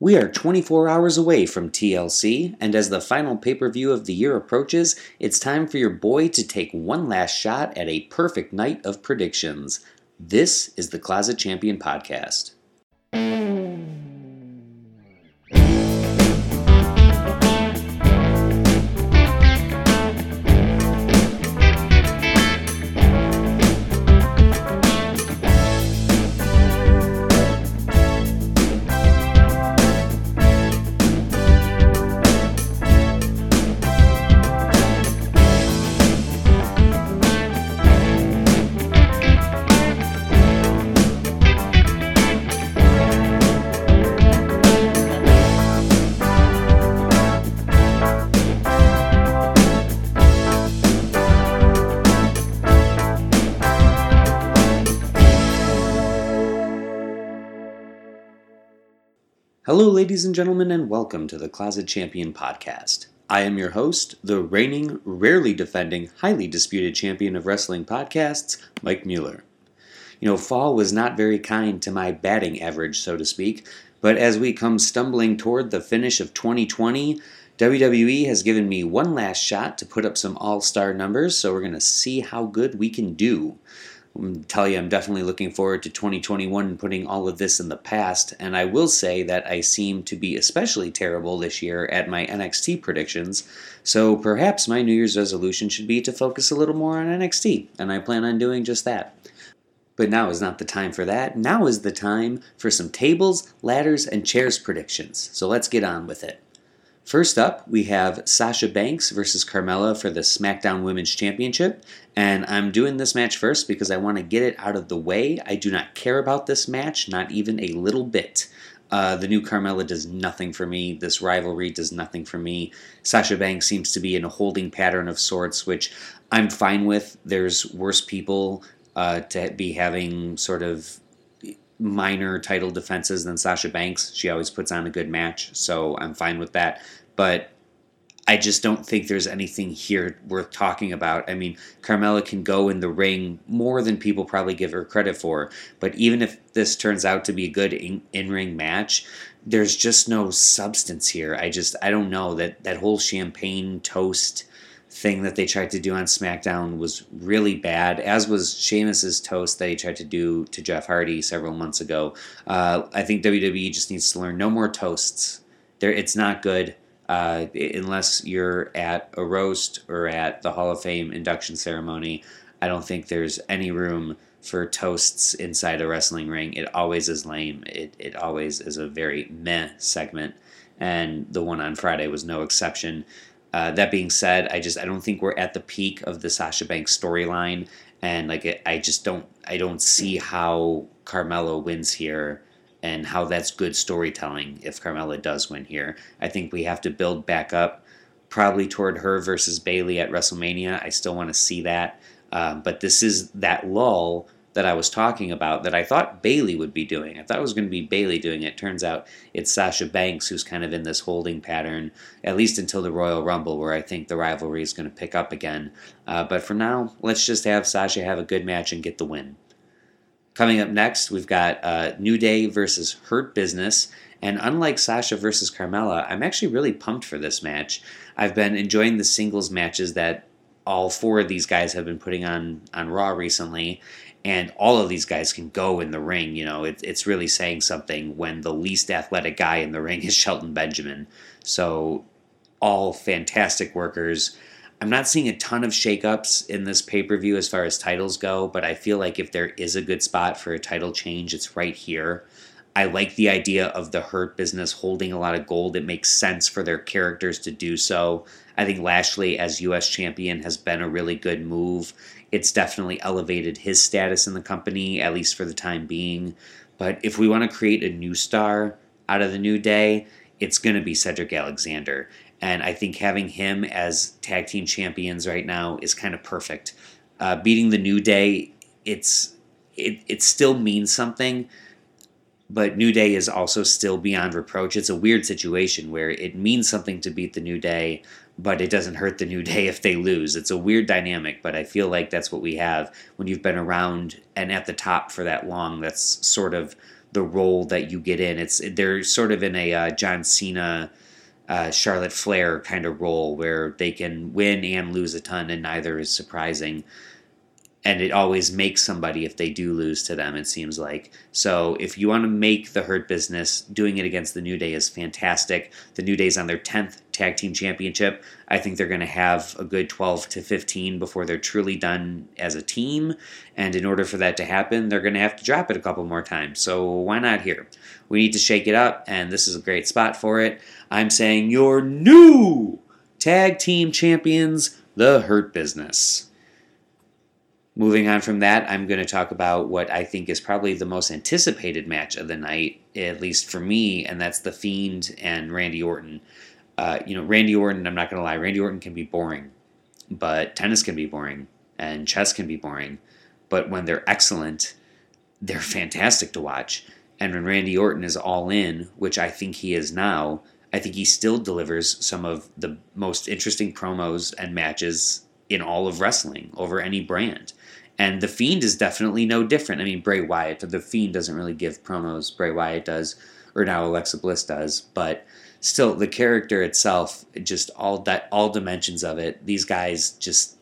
We are 24 hours away from TLC, and as the final pay per view of the year approaches, it's time for your boy to take one last shot at a perfect night of predictions. This is the Closet Champion Podcast. Hello, ladies and gentlemen, and welcome to the Closet Champion Podcast. I am your host, the reigning, rarely defending, highly disputed champion of wrestling podcasts, Mike Mueller. You know, fall was not very kind to my batting average, so to speak, but as we come stumbling toward the finish of 2020, WWE has given me one last shot to put up some all star numbers, so we're going to see how good we can do tell you I'm definitely looking forward to 2021 and putting all of this in the past. And I will say that I seem to be especially terrible this year at my NXT predictions. So perhaps my New Year's resolution should be to focus a little more on NXT, and I plan on doing just that. But now is not the time for that. Now is the time for some tables, ladders, and chairs predictions. So let's get on with it. First up, we have Sasha Banks versus Carmella for the SmackDown Women's Championship. And I'm doing this match first because I want to get it out of the way. I do not care about this match, not even a little bit. Uh, the new Carmella does nothing for me. This rivalry does nothing for me. Sasha Banks seems to be in a holding pattern of sorts, which I'm fine with. There's worse people uh, to be having sort of minor title defenses than Sasha Banks. She always puts on a good match, so I'm fine with that. But I just don't think there's anything here worth talking about. I mean, Carmella can go in the ring more than people probably give her credit for. But even if this turns out to be a good in ring match, there's just no substance here. I just, I don't know that that whole champagne toast thing that they tried to do on SmackDown was really bad, as was Sheamus's toast that he tried to do to Jeff Hardy several months ago. Uh, I think WWE just needs to learn no more toasts. There, it's not good uh, unless you're at a roast or at the Hall of Fame induction ceremony. I don't think there's any room for toasts inside a wrestling ring. It always is lame. It it always is a very meh segment, and the one on Friday was no exception. Uh, that being said, I just I don't think we're at the peak of the Sasha Banks storyline, and like I just don't I don't see how Carmella wins here, and how that's good storytelling if Carmella does win here. I think we have to build back up, probably toward her versus Bayley at WrestleMania. I still want to see that, uh, but this is that lull that I was talking about that I thought Bayley would be doing. I thought it was going to be Bayley doing it. Turns out it's Sasha Banks who's kind of in this holding pattern, at least until the Royal Rumble, where I think the rivalry is going to pick up again. Uh, but for now, let's just have Sasha have a good match and get the win. Coming up next, we've got uh, New Day versus Hurt Business. And unlike Sasha versus Carmella, I'm actually really pumped for this match. I've been enjoying the singles matches that all four of these guys have been putting on on Raw recently, and all of these guys can go in the ring. You know, it, it's really saying something when the least athletic guy in the ring is Shelton Benjamin. So, all fantastic workers. I'm not seeing a ton of shakeups in this pay per view as far as titles go, but I feel like if there is a good spot for a title change, it's right here. I like the idea of the Hurt business holding a lot of gold. It makes sense for their characters to do so. I think Lashley as US champion has been a really good move. It's definitely elevated his status in the company, at least for the time being. But if we want to create a new star out of the New Day, it's going to be Cedric Alexander. And I think having him as tag team champions right now is kind of perfect. Uh, beating the New Day, it's it, it still means something but New Day is also still beyond reproach. It's a weird situation where it means something to beat the New Day, but it doesn't hurt the New Day if they lose. It's a weird dynamic, but I feel like that's what we have when you've been around and at the top for that long. That's sort of the role that you get in. It's they're sort of in a uh, John Cena, uh, Charlotte Flair kind of role where they can win and lose a ton, and neither is surprising and it always makes somebody if they do lose to them it seems like. So if you want to make the hurt business doing it against the new day is fantastic. The new day's on their 10th tag team championship. I think they're going to have a good 12 to 15 before they're truly done as a team. And in order for that to happen they're going to have to drop it a couple more times. So why not here? We need to shake it up and this is a great spot for it. I'm saying your new tag team champions the hurt business Moving on from that, I'm going to talk about what I think is probably the most anticipated match of the night, at least for me, and that's The Fiend and Randy Orton. Uh, you know, Randy Orton, I'm not going to lie, Randy Orton can be boring, but tennis can be boring, and chess can be boring. But when they're excellent, they're fantastic to watch. And when Randy Orton is all in, which I think he is now, I think he still delivers some of the most interesting promos and matches in all of wrestling over any brand. And The Fiend is definitely no different. I mean, Bray Wyatt, The Fiend doesn't really give promos. Bray Wyatt does, or now Alexa Bliss does. But still, the character itself, just all that, all dimensions of it, these guys just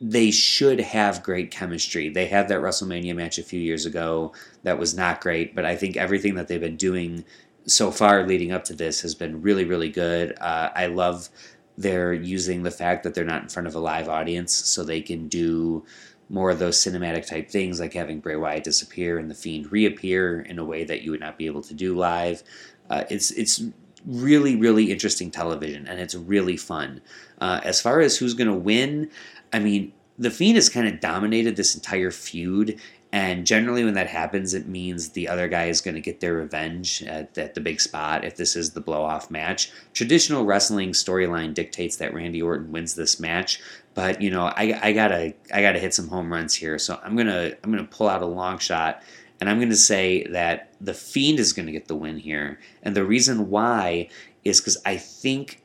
they should have great chemistry. They had that WrestleMania match a few years ago that was not great, but I think everything that they've been doing so far leading up to this has been really, really good. Uh, I love they're using the fact that they're not in front of a live audience so they can do more of those cinematic type things like having Bray Wyatt disappear and the Fiend reappear in a way that you would not be able to do live. Uh, it's it's really really interesting television and it's really fun. Uh, as far as who's going to win, I mean the Fiend has kind of dominated this entire feud, and generally, when that happens, it means the other guy is going to get their revenge at, at the big spot if this is the blow off match. Traditional wrestling storyline dictates that Randy Orton wins this match, but you know, I, I gotta I gotta hit some home runs here. So I'm gonna I'm gonna pull out a long shot, and I'm gonna say that the Fiend is gonna get the win here, and the reason why is because I think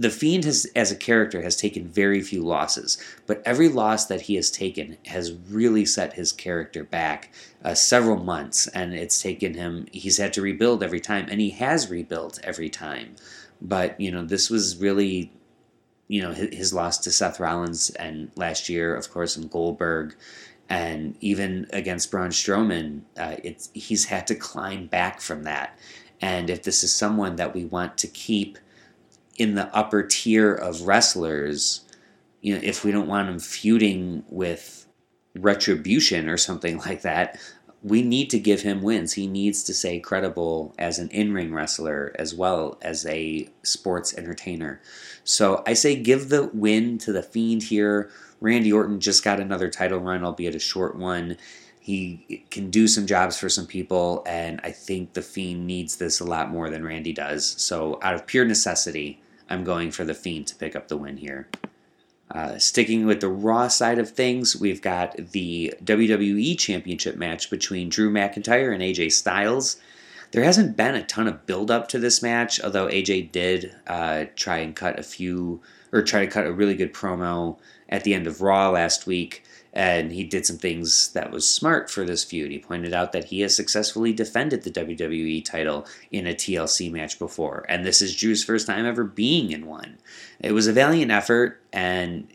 the Fiend has, as a character, has taken very few losses, but every loss that he has taken has really set his character back uh, several months, and it's taken him. He's had to rebuild every time, and he has rebuilt every time. But you know, this was really, you know, his, his loss to Seth Rollins, and last year, of course, in Goldberg, and even against Braun Strowman, uh, it's he's had to climb back from that. And if this is someone that we want to keep in the upper tier of wrestlers, you know, if we don't want him feuding with retribution or something like that, we need to give him wins. He needs to stay credible as an in ring wrestler as well as a sports entertainer. So I say give the win to the Fiend here. Randy Orton just got another title run, albeit a short one. He can do some jobs for some people, and I think the Fiend needs this a lot more than Randy does. So, out of pure necessity, I'm going for the Fiend to pick up the win here. Uh, sticking with the Raw side of things, we've got the WWE Championship match between Drew McIntyre and AJ Styles. There hasn't been a ton of build up to this match, although AJ did uh, try and cut a few, or try to cut a really good promo at the end of Raw last week and he did some things that was smart for this feud. He pointed out that he has successfully defended the WWE title in a TLC match before, and this is Drew's first time ever being in one. It was a valiant effort, and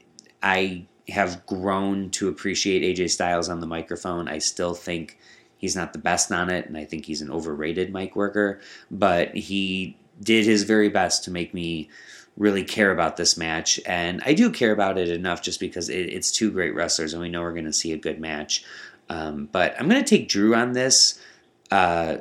I have grown to appreciate AJ Styles on the microphone. I still think he's not the best on it, and I think he's an overrated mic worker, but he did his very best to make me really care about this match, and I do care about it enough just because it, it's two great wrestlers, and we know we're going to see a good match. Um, but I'm going to take Drew on this. Uh,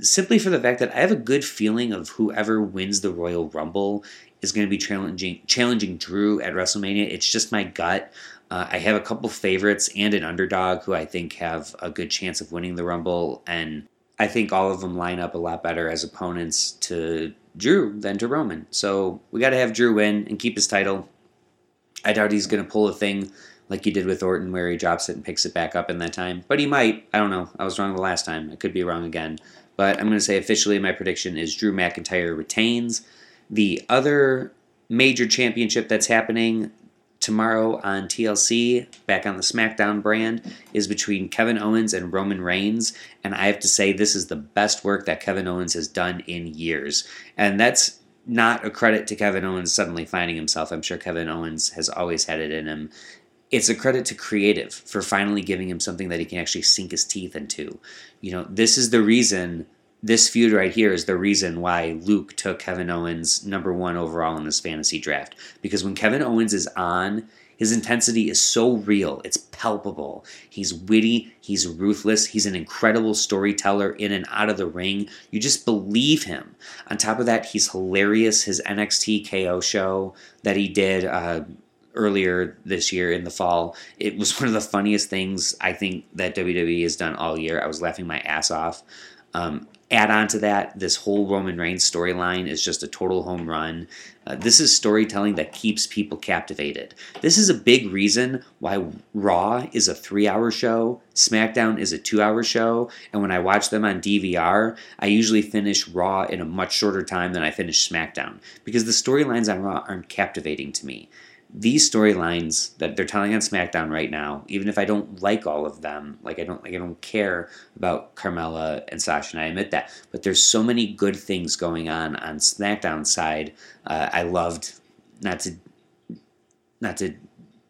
simply for the fact that I have a good feeling of whoever wins the Royal Rumble is going to be challenging challenging Drew at WrestleMania. It's just my gut. Uh, I have a couple favorites and an underdog who I think have a good chance of winning the Rumble, and I think all of them line up a lot better as opponents to Drew than to Roman. So we got to have Drew win and keep his title. I doubt he's going to pull a thing like he did with Orton where he drops it and picks it back up in that time. But he might. I don't know. I was wrong the last time. I could be wrong again. But I'm going to say officially my prediction is Drew McIntyre retains. The other major championship that's happening tomorrow on TLC, back on the SmackDown brand, is between Kevin Owens and Roman Reigns. And I have to say, this is the best work that Kevin Owens has done in years. And that's not a credit to Kevin Owens suddenly finding himself. I'm sure Kevin Owens has always had it in him. It's a credit to creative for finally giving him something that he can actually sink his teeth into. You know, this is the reason this feud right here is the reason why Luke took Kevin Owens number one overall in this fantasy draft. Because when Kevin Owens is on, his intensity is so real, it's palpable. He's witty, he's ruthless, he's an incredible storyteller in and out of the ring. You just believe him. On top of that, he's hilarious. His NXT KO show that he did uh, earlier this year in the fall, it was one of the funniest things I think that WWE has done all year. I was laughing my ass off. Um, add on to that, this whole Roman Reigns storyline is just a total home run. Uh, this is storytelling that keeps people captivated. This is a big reason why Raw is a three hour show, SmackDown is a two hour show, and when I watch them on DVR, I usually finish Raw in a much shorter time than I finish SmackDown because the storylines on Raw aren't captivating to me these storylines that they're telling on SmackDown right now, even if I don't like all of them, like I don't like I don't care about Carmella and Sasha, and I admit that, but there's so many good things going on on SmackDown side. Uh, I loved not to not to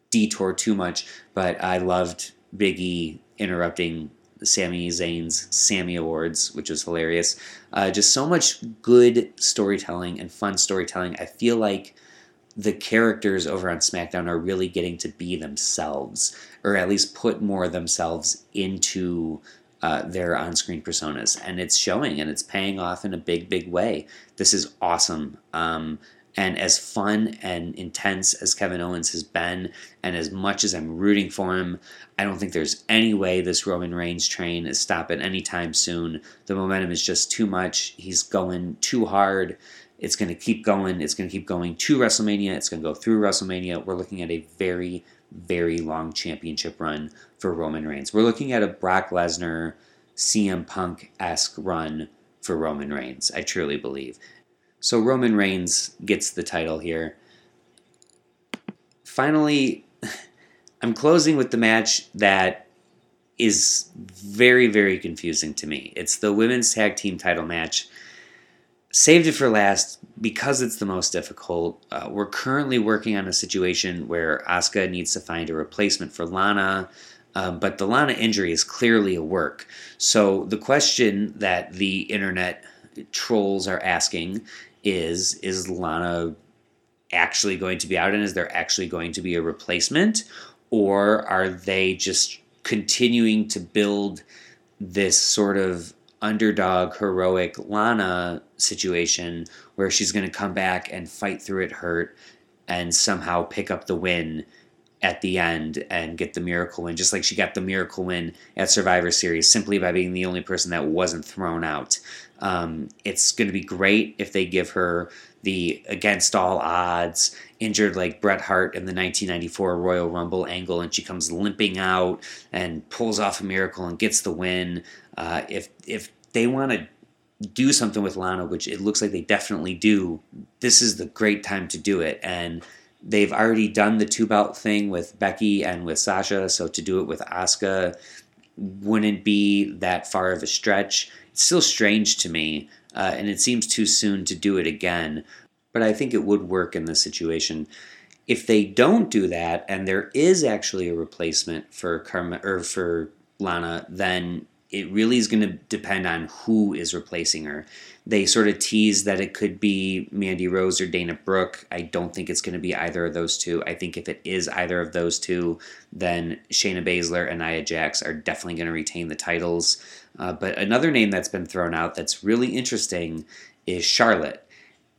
detour too much, but I loved Biggie interrupting Sami Zayn's Sami Awards, which was hilarious. Uh, just so much good storytelling and fun storytelling. I feel like the characters over on SmackDown are really getting to be themselves, or at least put more of themselves into uh, their on screen personas. And it's showing and it's paying off in a big, big way. This is awesome. Um, and as fun and intense as Kevin Owens has been, and as much as I'm rooting for him, I don't think there's any way this Roman Reigns train is stopping anytime soon. The momentum is just too much. He's going too hard. It's going to keep going. It's going to keep going to WrestleMania. It's going to go through WrestleMania. We're looking at a very, very long championship run for Roman Reigns. We're looking at a Brock Lesnar, CM Punk esque run for Roman Reigns. I truly believe. So Roman Reigns gets the title here. Finally, I'm closing with the match that is very, very confusing to me. It's the women's tag team title match saved it for last because it's the most difficult. Uh, we're currently working on a situation where Asuka needs to find a replacement for Lana. Um, but the Lana injury is clearly a work. So the question that the internet trolls are asking is Is Lana actually going to be out and is there actually going to be a replacement? Or are they just continuing to build this sort of underdog heroic Lana situation where she's going to come back and fight through it hurt and somehow pick up the win at the end and get the miracle win, just like she got the miracle win at Survivor Series simply by being the only person that wasn't thrown out. Um, it's going to be great if they give her the against all odds injured like Bret Hart in the 1994 Royal Rumble angle, and she comes limping out and pulls off a miracle and gets the win. Uh, if if they want to do something with Lana, which it looks like they definitely do, this is the great time to do it. And they've already done the two belt thing with Becky and with Sasha, so to do it with Asuka wouldn't be that far of a stretch. It's still strange to me, uh, and it seems too soon to do it again. But I think it would work in this situation. If they don't do that, and there is actually a replacement for Karma or for Lana, then it really is going to depend on who is replacing her. They sort of tease that it could be Mandy Rose or Dana Brooke. I don't think it's going to be either of those two. I think if it is either of those two, then Shayna Baszler and Nia Jax are definitely going to retain the titles. Uh, but another name that's been thrown out that's really interesting is Charlotte.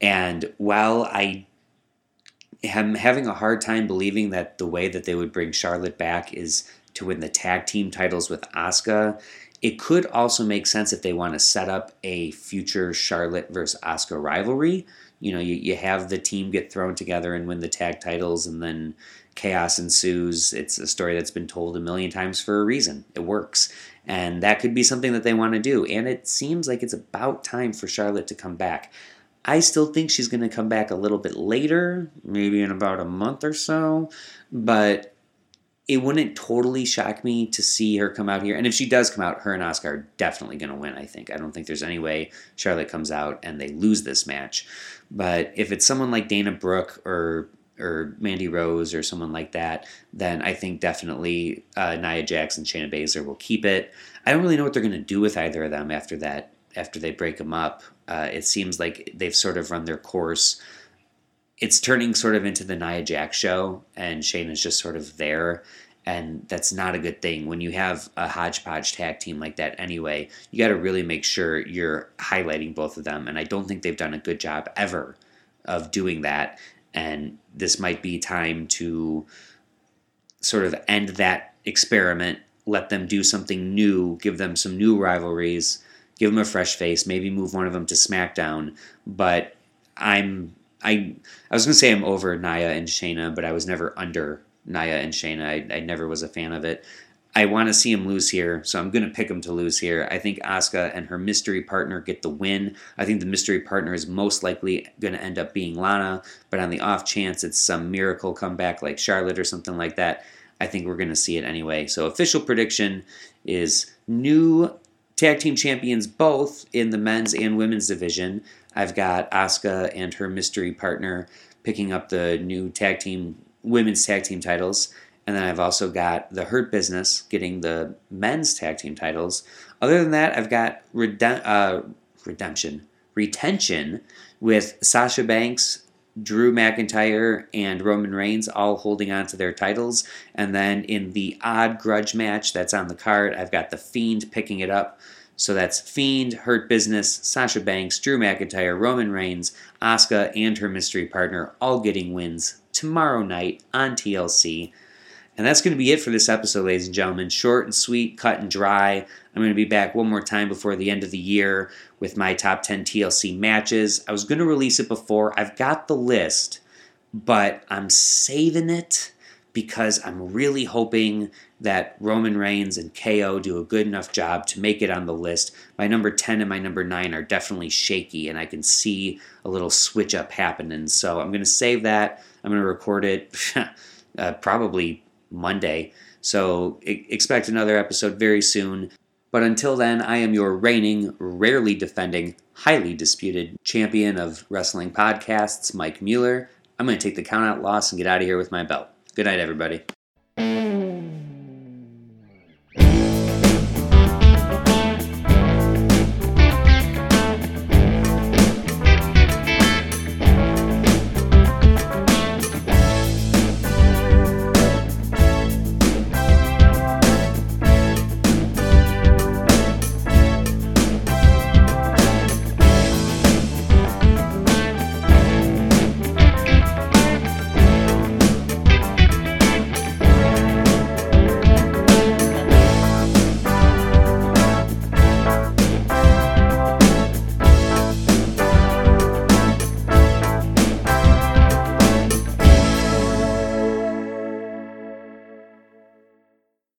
And while I am having a hard time believing that the way that they would bring Charlotte back is to win the tag team titles with Asuka, it could also make sense if they want to set up a future Charlotte versus Asuka rivalry. You know, you, you have the team get thrown together and win the tag titles, and then chaos ensues. It's a story that's been told a million times for a reason. It works. And that could be something that they want to do. And it seems like it's about time for Charlotte to come back. I still think she's going to come back a little bit later, maybe in about a month or so, but it wouldn't totally shock me to see her come out here. And if she does come out, her and Asuka are definitely going to win, I think. I don't think there's any way Charlotte comes out and they lose this match. But if it's someone like Dana Brooke or or Mandy Rose or someone like that, then I think definitely uh, Nia Jax and, Shayna Baszler will keep it. I don't really know what they're going to do with either of them after that. After they break them up, uh, it seems like they've sort of run their course. It's turning sort of into the Nia Jax show, and Shane is just sort of there and that's not a good thing. When you have a hodgepodge tag team like that anyway you got to really make sure you're highlighting both of them and i don't think they've done a good job ever of doing that and this might be time to sort of end that experiment let them do something new give them some new rivalries give them a fresh face maybe move one of them to smackdown but i'm i i was to say i'm over Nia and shayna but i was never under Nia and Shayna. I, I never was a fan of it. I want to see him lose here, so I'm going to pick him to lose here. I think Asuka and her mystery partner get the win. I think the mystery partner is most likely going to end up being Lana, but on the off chance it's some miracle comeback like Charlotte or something like that, I think we're going to see it anyway. So official prediction is new tag team champions both in the men's and women's division. I've got Asuka and her mystery partner picking up the new tag team women's tag team titles. And then I've also got the Hurt Business getting the men's tag team titles. Other than that, I've got uh, redemption, retention with Sasha Banks, Drew McIntyre, and Roman Reigns all holding on to their titles. And then in the odd grudge match that's on the card, I've got The Fiend picking it up. So that's Fiend, Hurt Business, Sasha Banks, Drew McIntyre, Roman Reigns, Asuka, and her mystery partner all getting wins tomorrow night on TLC. And that's going to be it for this episode, ladies and gentlemen. Short and sweet, cut and dry. I'm going to be back one more time before the end of the year with my top 10 TLC matches. I was going to release it before. I've got the list, but I'm saving it because I'm really hoping that Roman Reigns and KO do a good enough job to make it on the list. My number 10 and my number 9 are definitely shaky, and I can see a little switch up happening. So I'm going to save that. I'm going to record it uh, probably Monday. So expect another episode very soon. But until then, I am your reigning, rarely defending, highly disputed champion of wrestling podcasts, Mike Mueller. I'm going to take the countout loss and get out of here with my belt. Good night, everybody.